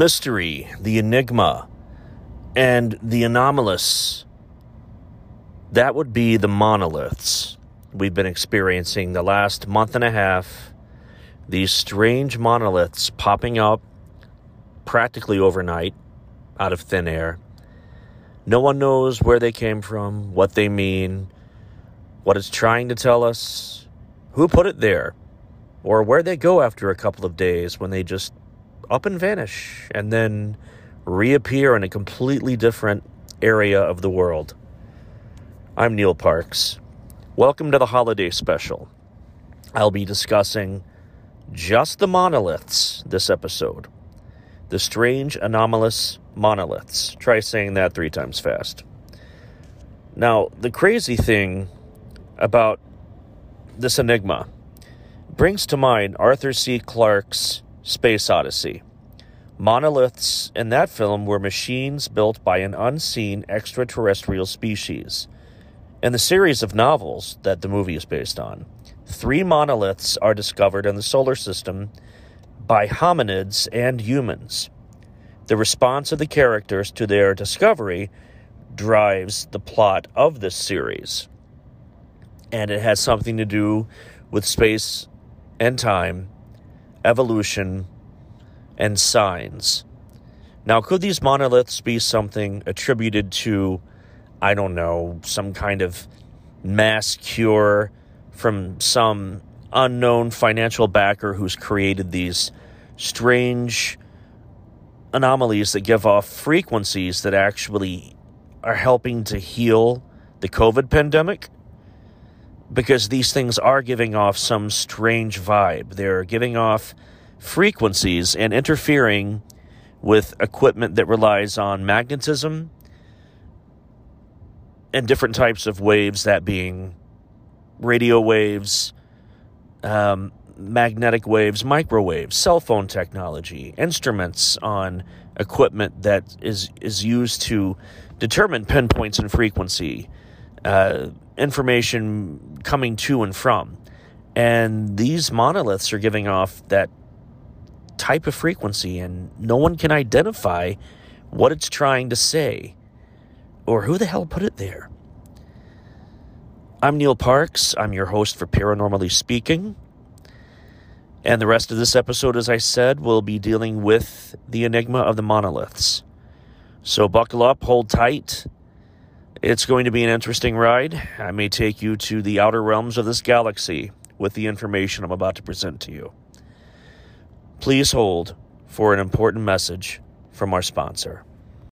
mystery, the enigma, and the anomalous. That would be the monoliths we've been experiencing the last month and a half. These strange monoliths popping up practically overnight out of thin air. No one knows where they came from, what they mean, what it's trying to tell us, who put it there, or where they go after a couple of days when they just up and vanish and then reappear in a completely different area of the world. I'm Neil Parks. Welcome to the holiday special. I'll be discussing just the monoliths this episode. The strange, anomalous monoliths. Try saying that three times fast. Now, the crazy thing about this enigma brings to mind Arthur C. Clarke's Space Odyssey. Monoliths in that film were machines built by an unseen extraterrestrial species. In the series of novels that the movie is based on, three monoliths are discovered in the solar system by hominids and humans. The response of the characters to their discovery drives the plot of this series. And it has something to do with space and time, evolution, and signs. Now, could these monoliths be something attributed to, I don't know, some kind of mass cure from some unknown financial backer who's created these strange anomalies that give off frequencies that actually are helping to heal the COVID pandemic? Because these things are giving off some strange vibe. They're giving off frequencies and interfering with equipment that relies on magnetism and different types of waves, that being radio waves, um, magnetic waves, microwaves, cell phone technology, instruments on equipment that is is used to determine pinpoints in frequency, uh, information coming to and from, and these monoliths are giving off that type of frequency, and no one can identify what it's trying to say or who the hell put it there. I'm Neil Parks. I'm your host for Paranormally Speaking. And the rest of this episode, as I said, will be dealing with the enigma of the monoliths. So buckle up, hold tight. It's going to be an interesting ride. I may take you to the outer realms of this galaxy with the information I'm about to present to you. Please hold for an important message from our sponsor.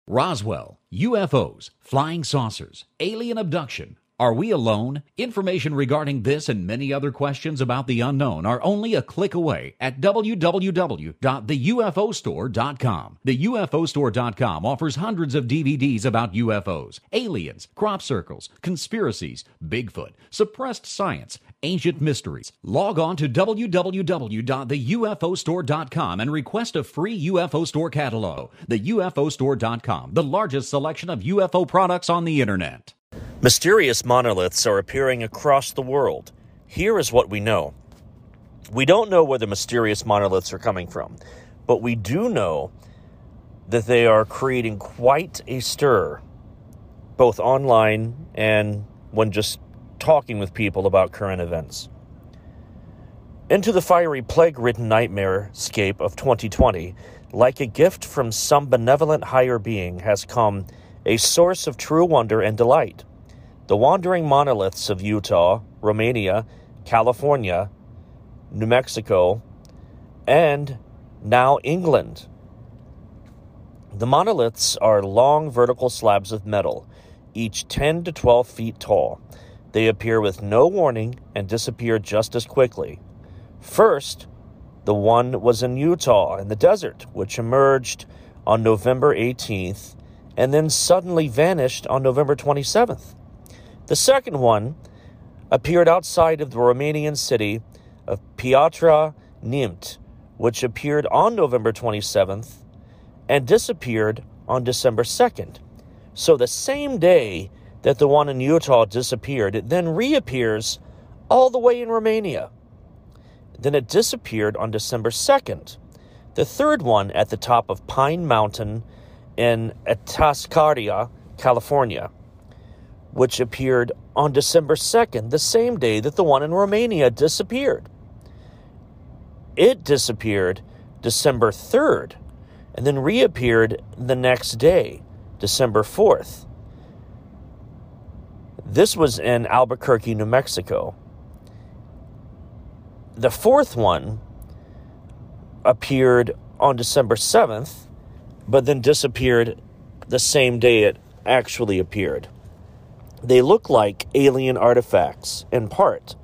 Roswell, UFOs, flying saucers, alien abduction. Are we alone? Information regarding this and many other questions about the unknown are only a click away at www.theufostore.com. The UFOstore.com offers hundreds of DVDs about UFOs, aliens, crop circles, conspiracies, Bigfoot, suppressed science, ancient mysteries. Log on to www.theufostore.com and request a free UFO store catalog. The UFOstore.com, the largest selection of UFO products on the internet. Mysterious monoliths are appearing across the world. Here is what we know. We don't know where the mysterious monoliths are coming from, but we do know that they are creating quite a stir, both online and when just talking with people about current events. Into the fiery plague ridden nightmare scape of 2020, like a gift from some benevolent higher being, has come a source of true wonder and delight. The wandering monoliths of Utah, Romania, California, New Mexico, and now England. The monoliths are long vertical slabs of metal, each 10 to 12 feet tall. They appear with no warning and disappear just as quickly. First, the one was in Utah in the desert, which emerged on November 18th and then suddenly vanished on November 27th. The second one appeared outside of the Romanian city of Piatra Neamt, which appeared on November 27th and disappeared on December 2nd. So the same day that the one in Utah disappeared, it then reappears all the way in Romania. Then it disappeared on December 2nd. The third one at the top of Pine Mountain in Atascadero, California, which appeared on December 2nd, the same day that the one in Romania disappeared. It disappeared December 3rd and then reappeared the next day, December 4th. This was in Albuquerque, New Mexico. The fourth one appeared on December 7th, but then disappeared the same day it actually appeared. They look like alien artifacts in part.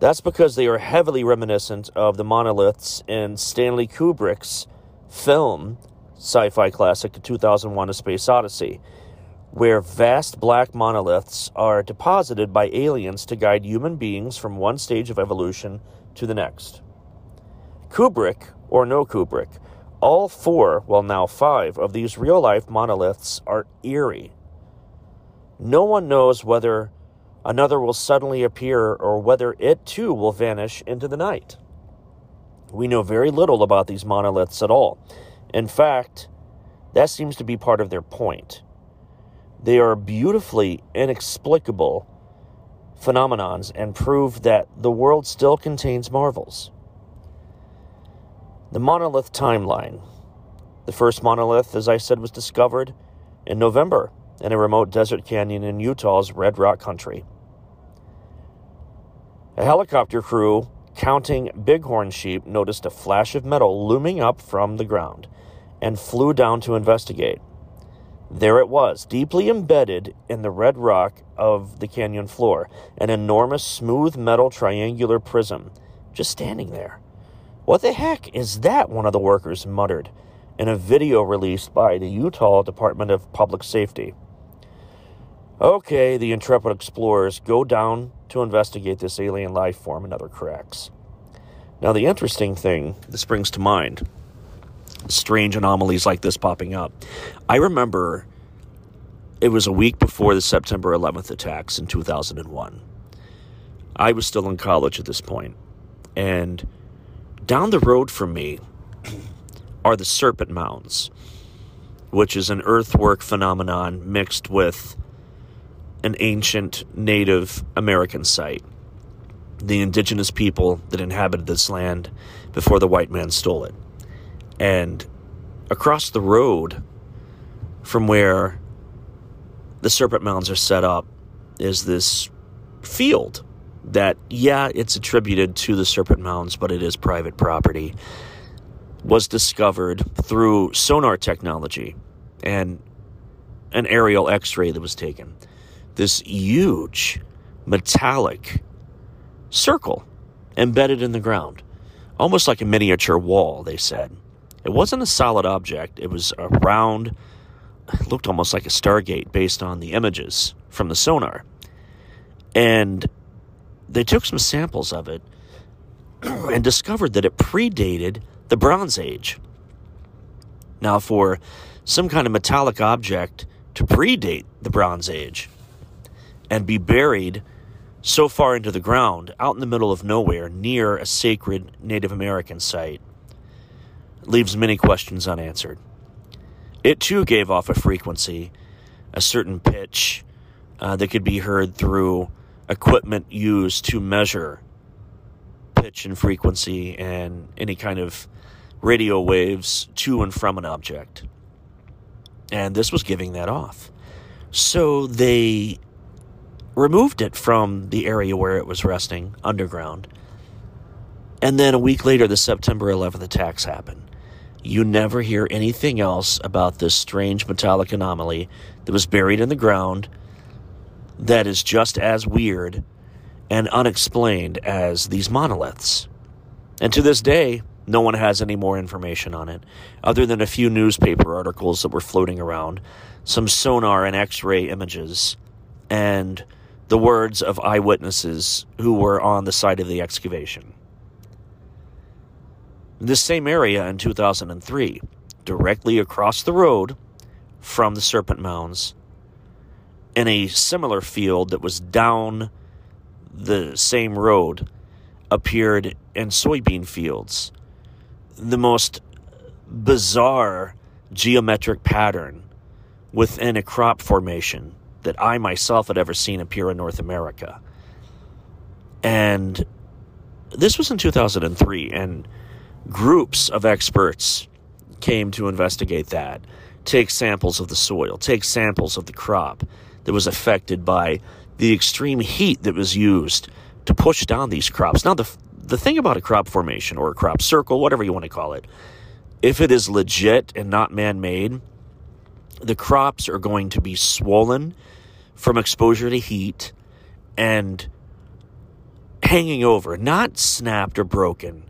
That's because they are heavily reminiscent of the monoliths in Stanley Kubrick's film sci fi classic 2001 A Space Odyssey, where vast black monoliths are deposited by aliens to guide human beings from one stage of evolution to the next. Kubrick, or no Kubrick, all four, well, now five, of these real life monoliths are eerie. No one knows whether another will suddenly appear or whether it too will vanish into the night. We know very little about these monoliths at all. In fact, that seems to be part of their point. They are beautifully inexplicable phenomenons and prove that the world still contains marvels. The monolith timeline. The first monolith, as I said, was discovered in November in a remote desert canyon in Utah's Red Rock Country. A helicopter crew counting bighorn sheep noticed a flash of metal looming up from the ground and flew down to investigate. There it was, deeply embedded in the red rock of the canyon floor, an enormous smooth metal triangular prism, just standing there. What the heck is that? One of the workers muttered in a video released by the Utah Department of Public Safety. Okay, the intrepid explorers go down to investigate this alien life form and other cracks. Now, the interesting thing this brings to mind strange anomalies like this popping up. I remember it was a week before the September 11th attacks in 2001. I was still in college at this point, and down the road from me are the Serpent Mounds, which is an earthwork phenomenon mixed with an ancient Native American site. The indigenous people that inhabited this land before the white man stole it. And across the road from where the serpent mounds are set up is this field that, yeah, it's attributed to the serpent mounds, but it is private property. Was discovered through sonar technology and an aerial x ray that was taken this huge metallic circle embedded in the ground, almost like a miniature wall, they said. It wasn't a solid object, it was a round, it looked almost like a stargate based on the images from the sonar. And they took some samples of it and discovered that it predated the Bronze Age. Now, for some kind of metallic object to predate the Bronze Age, and be buried so far into the ground, out in the middle of nowhere, near a sacred Native American site, leaves many questions unanswered. It too gave off a frequency, a certain pitch uh, that could be heard through equipment used to measure pitch and frequency and any kind of radio waves to and from an object. And this was giving that off. So they removed it from the area where it was resting underground. And then a week later, the September 11th attacks happened. You never hear anything else about this strange metallic anomaly that was buried in the ground that is just as weird and unexplained as these monoliths. And to this day, no one has any more information on it, other than a few newspaper articles that were floating around, some sonar and x ray images, and the words of eyewitnesses who were on the site of the excavation. In This same area in 2003, directly across the road from the Serpent Mounds, in a similar field that was down the same road, appeared in soybean fields. The most bizarre geometric pattern within a crop formation that I myself had ever seen appear in North America. And this was in 2003, and groups of experts came to investigate that, take samples of the soil, take samples of the crop that was affected by the extreme heat that was used to push down these crops. Now, the, the thing about a crop formation or a crop circle, whatever you want to call it, if it is legit and not man made, the crops are going to be swollen from exposure to heat and hanging over, not snapped or broken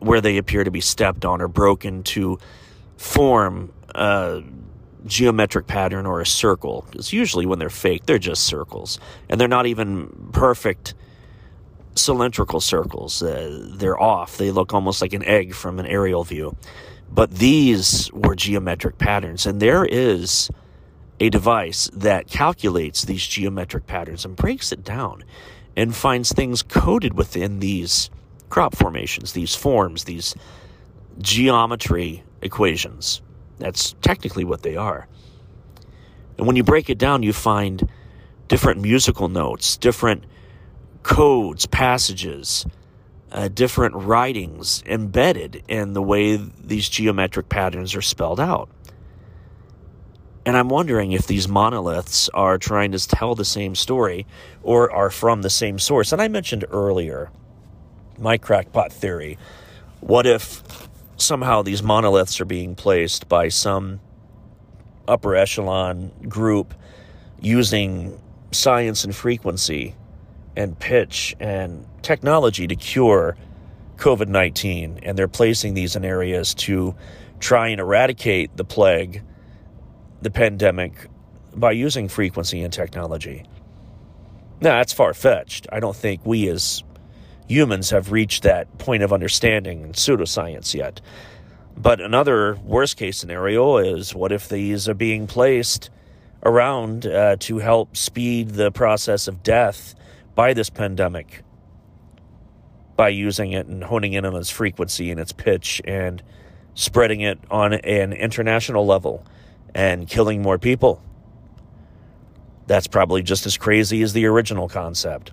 where they appear to be stepped on or broken to form a geometric pattern or a circle. Because usually when they're fake, they're just circles. And they're not even perfect cylindrical circles. Uh, they're off. They look almost like an egg from an aerial view. But these were geometric patterns. And there is a device that calculates these geometric patterns and breaks it down and finds things coded within these crop formations, these forms, these geometry equations. That's technically what they are. And when you break it down, you find different musical notes, different codes, passages, uh, different writings embedded in the way these geometric patterns are spelled out. And I'm wondering if these monoliths are trying to tell the same story or are from the same source. And I mentioned earlier my crackpot theory. What if somehow these monoliths are being placed by some upper echelon group using science and frequency and pitch and technology to cure COVID 19? And they're placing these in areas to try and eradicate the plague the pandemic by using frequency and technology. Now, that's far fetched. I don't think we as humans have reached that point of understanding in pseudoscience yet. But another worst case scenario is what if these are being placed around uh, to help speed the process of death by this pandemic by using it and honing in on its frequency and its pitch and spreading it on an international level and killing more people. That's probably just as crazy as the original concept.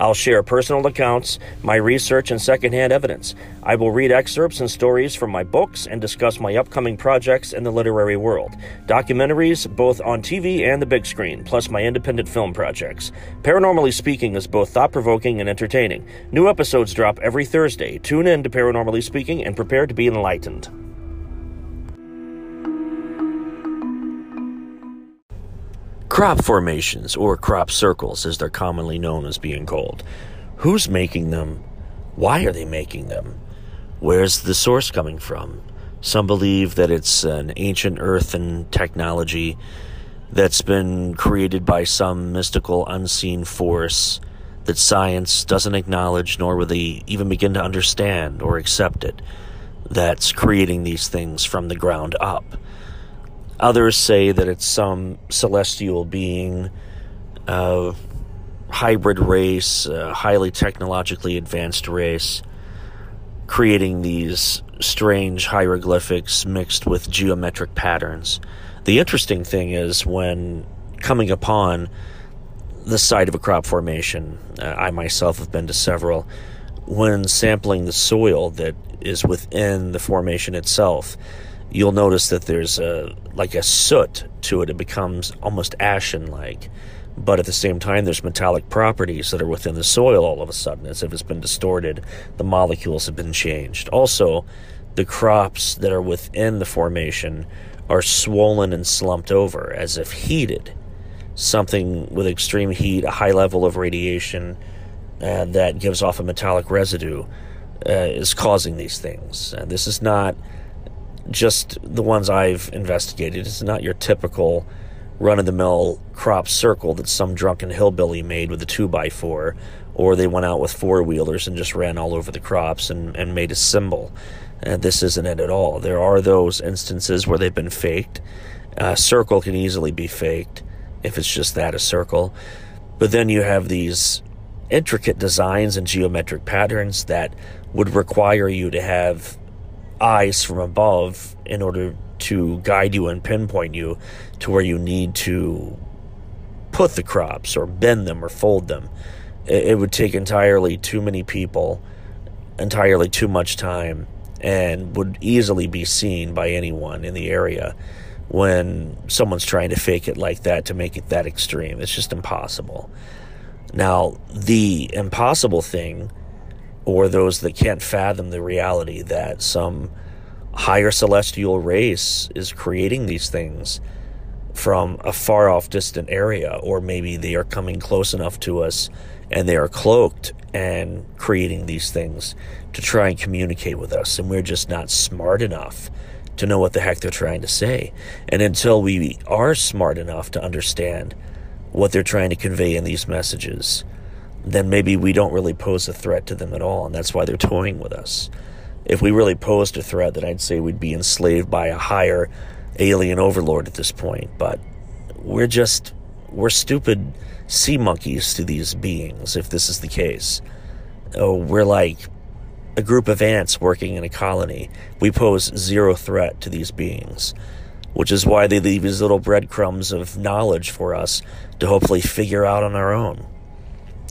I'll share personal accounts, my research, and secondhand evidence. I will read excerpts and stories from my books and discuss my upcoming projects in the literary world. Documentaries, both on TV and the big screen, plus my independent film projects. Paranormally Speaking is both thought provoking and entertaining. New episodes drop every Thursday. Tune in to Paranormally Speaking and prepare to be enlightened. Crop formations, or crop circles as they're commonly known as being called. Who's making them? Why are they making them? Where's the source coming from? Some believe that it's an ancient earthen technology that's been created by some mystical unseen force that science doesn't acknowledge nor will they even begin to understand or accept it that's creating these things from the ground up. Others say that it's some celestial being, uh, hybrid race, a highly technologically advanced race, creating these strange hieroglyphics mixed with geometric patterns. The interesting thing is when coming upon the site of a crop formation, uh, I myself have been to several, when sampling the soil that is within the formation itself, you'll notice that there's a like a soot to it. It becomes almost ashen like. But at the same time, there's metallic properties that are within the soil all of a sudden, as if it's been distorted. The molecules have been changed. Also, the crops that are within the formation are swollen and slumped over as if heated. Something with extreme heat, a high level of radiation uh, that gives off a metallic residue uh, is causing these things. And this is not just the ones I've investigated. It's not your typical run of the mill crop circle that some drunken hillbilly made with a 2x4, or they went out with four wheelers and just ran all over the crops and, and made a symbol. And this isn't it at all. There are those instances where they've been faked. A circle can easily be faked if it's just that a circle. But then you have these intricate designs and geometric patterns that would require you to have eyes from above in order to guide you and pinpoint you to where you need to put the crops or bend them or fold them. It, would take entirely too many people, entirely too much time, and would easily be seen by anyone in the area when someone's trying to fake it like that to make it that extreme. It's just impossible. Now, the impossible thing or those that can't fathom the reality that some higher celestial race is creating these things from a far off distant area, or maybe they are coming close enough to us and they are cloaked and creating these things to try and communicate with us, and we're just not smart enough to know what the heck they're trying to say. And until we are smart enough to understand what they're trying to convey in these messages, then maybe we don't really pose a threat to them at all, and that's why they're toying with us. If we really posed a threat, then I'd say we'd be enslaved by a higher alien overlord at this point. But we're just, we're stupid sea monkeys to these beings, if this is the case. Oh, we're like a group of ants working in a colony. We pose zero threat to these beings, which is why they leave these little breadcrumbs of knowledge for us to hopefully figure out on our own.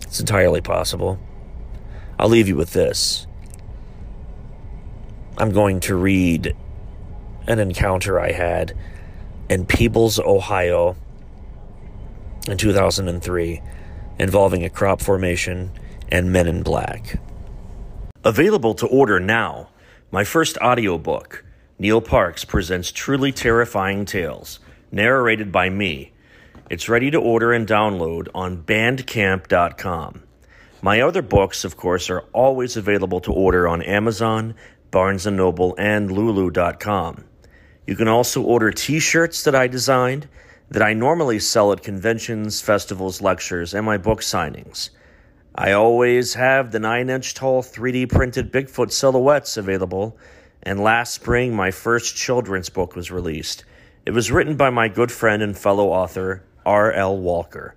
It's entirely possible. I'll leave you with this. I'm going to read an encounter I had in Peebles, Ohio in 2003 involving a crop formation and men in black. Available to order now, my first audiobook, Neil Parks presents Truly Terrifying Tales, narrated by me, it's ready to order and download on bandcamp.com. My other books, of course, are always available to order on Amazon, Barnes & Noble, and lulu.com. You can also order t-shirts that I designed that I normally sell at conventions, festivals, lectures, and my book signings. I always have the 9-inch tall 3D printed Bigfoot silhouettes available, and last spring my first children's book was released. It was written by my good friend and fellow author R.L. Walker.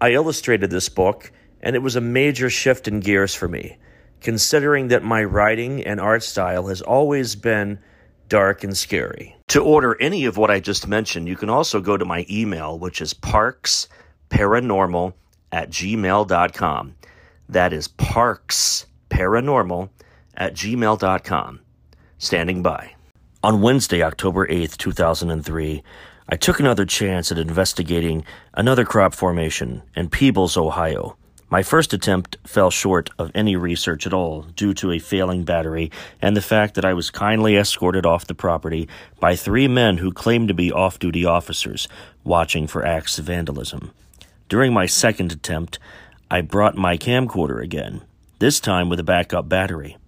I illustrated this book, and it was a major shift in gears for me, considering that my writing and art style has always been dark and scary. To order any of what I just mentioned, you can also go to my email, which is parksparanormal at gmail.com. That is parksparanormal at gmail.com. Standing by. On Wednesday, October 8th, 2003, I took another chance at investigating another crop formation in Peebles, Ohio. My first attempt fell short of any research at all due to a failing battery and the fact that I was kindly escorted off the property by three men who claimed to be off duty officers watching for acts of vandalism. During my second attempt, I brought my camcorder again, this time with a backup battery.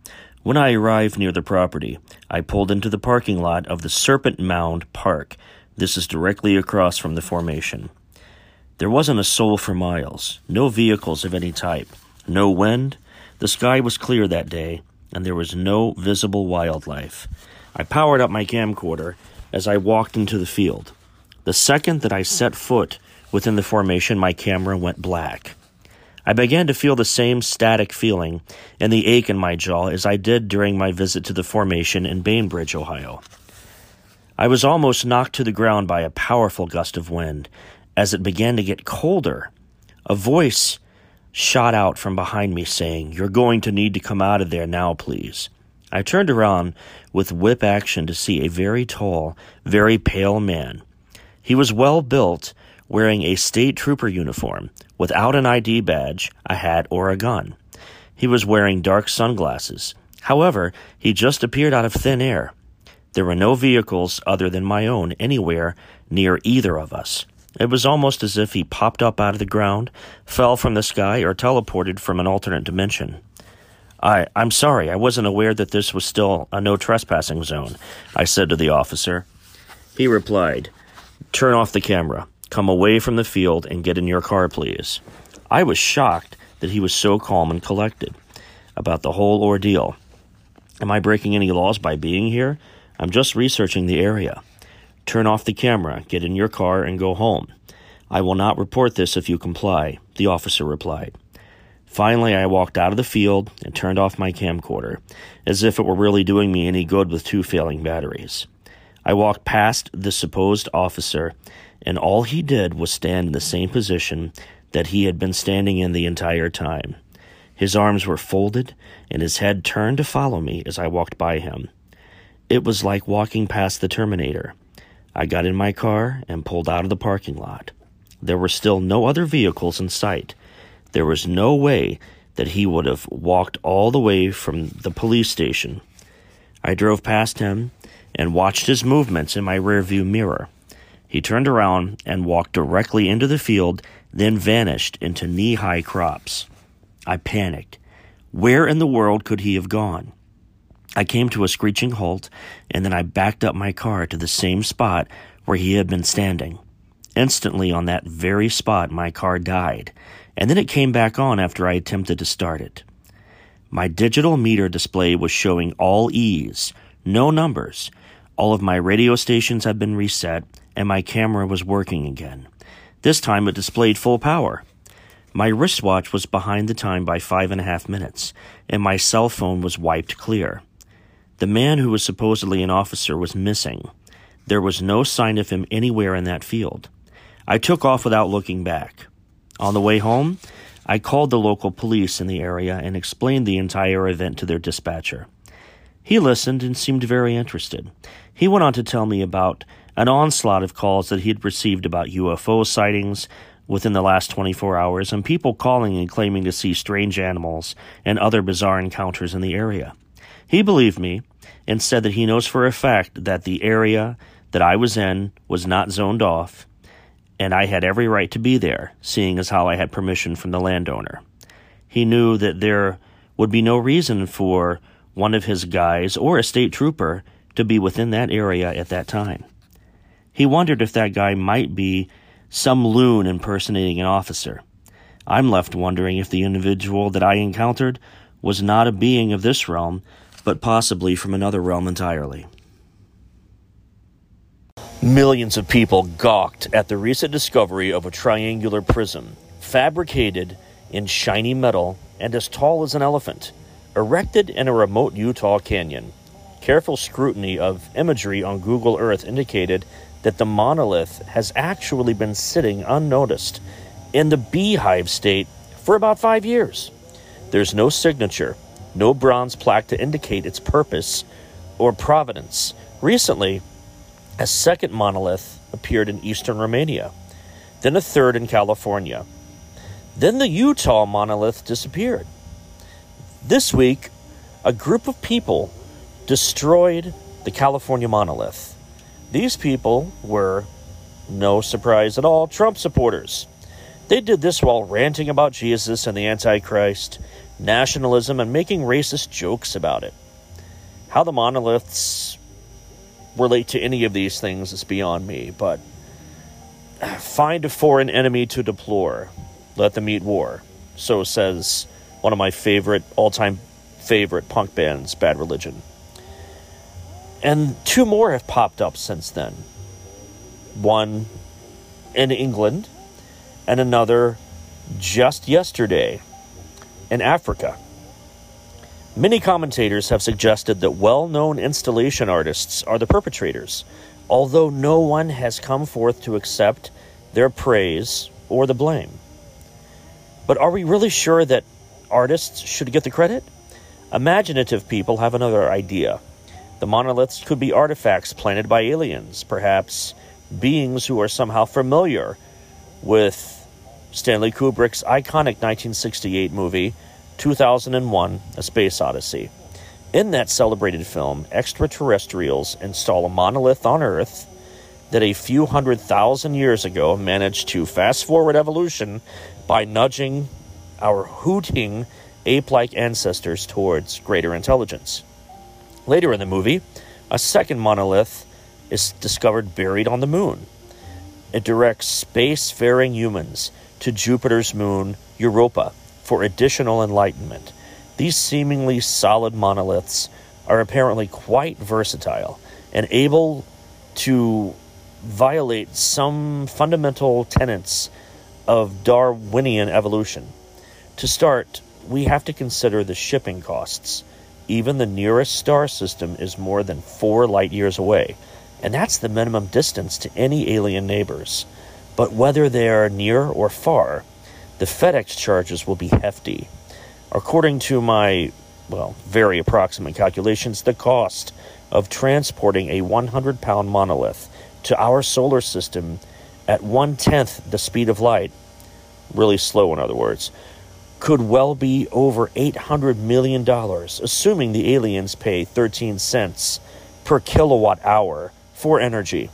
When I arrived near the property, I pulled into the parking lot of the Serpent Mound Park this is directly across from the formation. There wasn't a soul for miles, no vehicles of any type, no wind. The sky was clear that day, and there was no visible wildlife. I powered up my camcorder as I walked into the field. The second that I set foot within the formation, my camera went black. I began to feel the same static feeling and the ache in my jaw as I did during my visit to the formation in Bainbridge, Ohio. I was almost knocked to the ground by a powerful gust of wind. As it began to get colder, A voice shot out from behind me saying, You're going to need to come out of there now, please. I turned around with whip action to see a very tall, very pale man. He was well built, wearing a state trooper uniform, without an ID badge, a hat, or a gun. He was wearing dark sunglasses. However, he just appeared out of thin air. There were no vehicles other than my own anywhere near either of us. It was almost as if he popped up out of the ground, fell from the sky, or teleported from an alternate dimension. I, I'm sorry, I wasn't aware that this was still a no trespassing zone, I said to the officer. He replied, Turn off the camera, come away from the field, and get in your car, please. I was shocked that he was so calm and collected about the whole ordeal. Am I breaking any laws by being here? I'm just researching the area. Turn off the camera, get in your car, and go home. I will not report this if you comply, the officer replied. Finally, I walked out of the field and turned off my camcorder, as if it were really doing me any good with two failing batteries. I walked past the supposed officer, and all he did was stand in the same position that he had been standing in the entire time. His arms were folded, and his head turned to follow me as I walked by him. It was like walking past the Terminator. I got in my car and pulled out of the parking lot. There were still no other vehicles in sight. There was no way that he would have walked all the way from the police station. I drove past him and watched his movements in my rearview mirror. He turned around and walked directly into the field, then vanished into knee high crops. I panicked. Where in the world could he have gone? I came to a screeching halt, and then I backed up my car to the same spot where he had been standing. Instantly, on that very spot, my car died, and then it came back on after I attempted to start it. My digital meter display was showing all E's, no numbers. All of my radio stations had been reset, and my camera was working again. This time it displayed full power. My wristwatch was behind the time by five and a half minutes, and my cell phone was wiped clear. The man who was supposedly an officer was missing. There was no sign of him anywhere in that field. I took off without looking back. On the way home, I called the local police in the area and explained the entire event to their dispatcher. He listened and seemed very interested. He went on to tell me about an onslaught of calls that he had received about UFO sightings within the last 24 hours and people calling and claiming to see strange animals and other bizarre encounters in the area. He believed me and said that he knows for a fact that the area that I was in was not zoned off, and I had every right to be there, seeing as how I had permission from the landowner. He knew that there would be no reason for one of his guys or a state trooper to be within that area at that time. He wondered if that guy might be some loon impersonating an officer. I'm left wondering if the individual that I encountered was not a being of this realm, but possibly from another realm entirely. Millions of people gawked at the recent discovery of a triangular prism, fabricated in shiny metal and as tall as an elephant, erected in a remote Utah canyon. Careful scrutiny of imagery on Google Earth indicated that the monolith has actually been sitting unnoticed in the beehive state for about five years. There's no signature, no bronze plaque to indicate its purpose or provenance. Recently, a second monolith appeared in eastern Romania, then a third in California. Then the Utah monolith disappeared. This week, a group of people destroyed the California monolith. These people were, no surprise at all, Trump supporters. They did this while ranting about Jesus and the Antichrist nationalism, and making racist jokes about it. How the monoliths relate to any of these things is beyond me, but find a foreign enemy to deplore, let them eat war. So says one of my favorite, all time favorite punk bands, Bad Religion. And two more have popped up since then. One in England, and another just yesterday in Africa. Many commentators have suggested that well known installation artists are the perpetrators, although no one has come forth to accept their praise or the blame. But are we really sure that artists should get the credit? Imaginative people have another idea. The monoliths could be artifacts planted by aliens, perhaps beings who are somehow familiar with Stanley Kubrick's iconic 1968 movie, 2001 A Space Odyssey. In that celebrated film, extraterrestrials install a monolith on Earth that a few hundred thousand years ago managed to fast forward evolution by nudging our hooting ape like ancestors towards greater intelligence. Later in the movie, a second monolith is discovered buried on the moon. It directs spacefaring humans to Jupiter's moon, Europa, for additional enlightenment. These seemingly solid monoliths are apparently quite versatile and able to violate some fundamental tenets of Darwinian evolution. To start, we have to consider the shipping costs. Even the nearest star system is more than four light years away, and that's the minimum distance to any alien neighbors. But whether they are near or far, the FedEx charges will be hefty. According to my, well, very approximate calculations, the cost of transporting a 100 pound monolith to our solar system at one tenth the speed of light, really slow in other words, could well be over $800 million, assuming the aliens pay 13 cents per kilowatt hour for energy,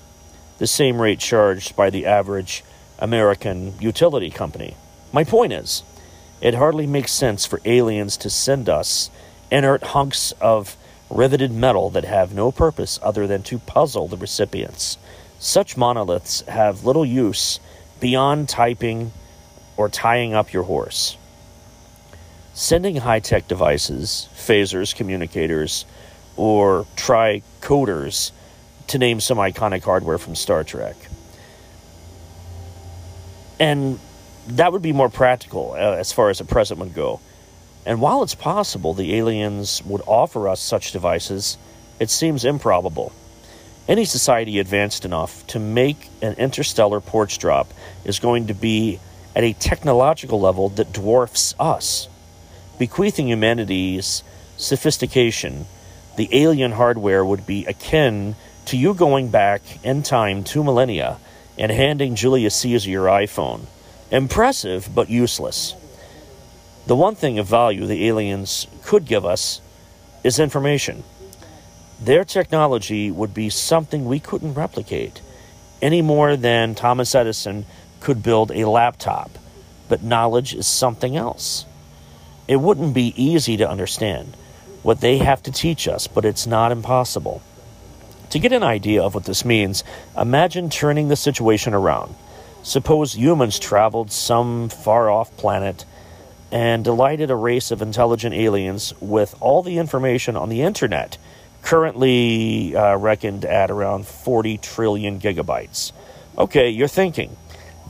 the same rate charged by the average American utility company. My point is, it hardly makes sense for aliens to send us inert hunks of riveted metal that have no purpose other than to puzzle the recipients. Such monoliths have little use beyond typing or tying up your horse. Sending high tech devices, phasers, communicators, or tricorders, to name some iconic hardware from Star Trek. And that would be more practical uh, as far as a present would go. And while it's possible the aliens would offer us such devices, it seems improbable. Any society advanced enough to make an interstellar porch drop is going to be at a technological level that dwarfs us. Bequeathing humanity's sophistication, the alien hardware would be akin to you going back in time two millennia and handing Julius Caesar your iPhone. Impressive, but useless. The one thing of value the aliens could give us is information. Their technology would be something we couldn't replicate, any more than Thomas Edison could build a laptop. But knowledge is something else. It wouldn't be easy to understand what they have to teach us, but it's not impossible. To get an idea of what this means, imagine turning the situation around. Suppose humans traveled some far off planet and delighted a race of intelligent aliens with all the information on the internet, currently uh, reckoned at around 40 trillion gigabytes. Okay, you're thinking,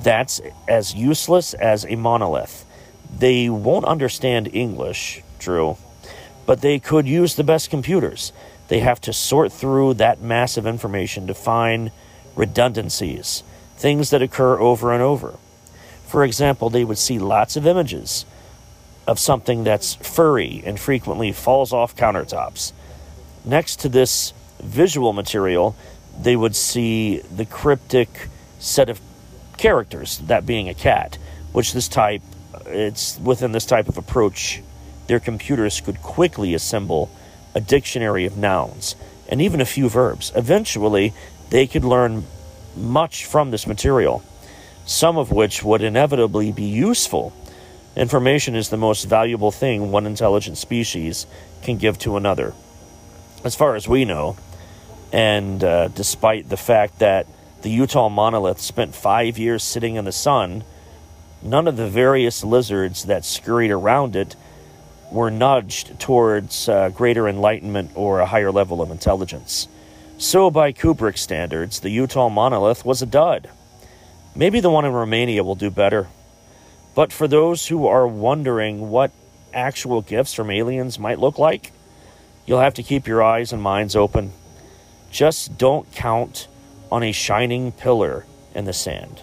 that's as useless as a monolith. They won't understand English, true, but they could use the best computers. They have to sort through that massive information to find redundancies, things that occur over and over. For example, they would see lots of images of something that's furry and frequently falls off countertops. Next to this visual material, they would see the cryptic set of characters, that being a cat, which this type, it's within this type of approach, their computers could quickly assemble a dictionary of nouns, and even a few verbs. Eventually, they could learn much from this material, some of which would inevitably be useful. Information is the most valuable thing one intelligent species can give to another. As far as we know, and uh, despite the fact that the Utah monolith spent five years sitting in the sun, none of the various lizards that scurried around it were nudged towards uh, greater enlightenment or a higher level of intelligence. So, by Kubrick standards, the Utah monolith was a dud. Maybe the one in Romania will do better. But for those who are wondering what actual gifts from aliens might look like, you'll have to keep your eyes and minds open. Just don't count on a shining pillar in the sand.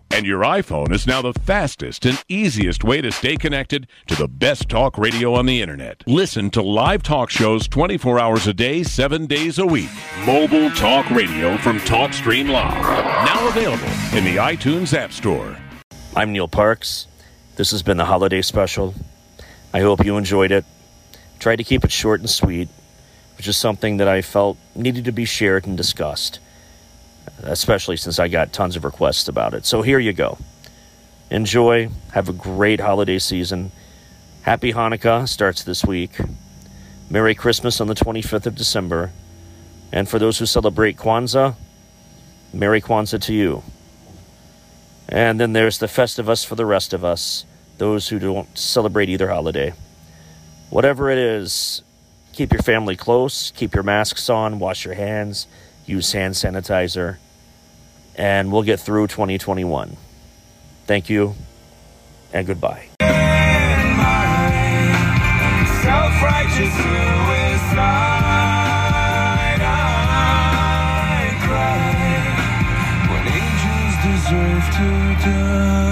And your iPhone is now the fastest and easiest way to stay connected to the best talk radio on the internet. Listen to live talk shows 24 hours a day, 7 days a week. Mobile talk radio from TalkStream Live. Now available in the iTunes App Store. I'm Neil Parks. This has been the holiday special. I hope you enjoyed it. Tried to keep it short and sweet, which is something that I felt needed to be shared and discussed especially since I got tons of requests about it. So here you go. Enjoy. Have a great holiday season. Happy Hanukkah starts this week. Merry Christmas on the 25th of December. And for those who celebrate Kwanzaa, Merry Kwanzaa to you. And then there's the Festivus for the rest of us, those who don't celebrate either holiday. Whatever it is, keep your family close, keep your masks on, wash your hands, use hand sanitizer, and we'll get through 2021. Thank you, and goodbye. To die.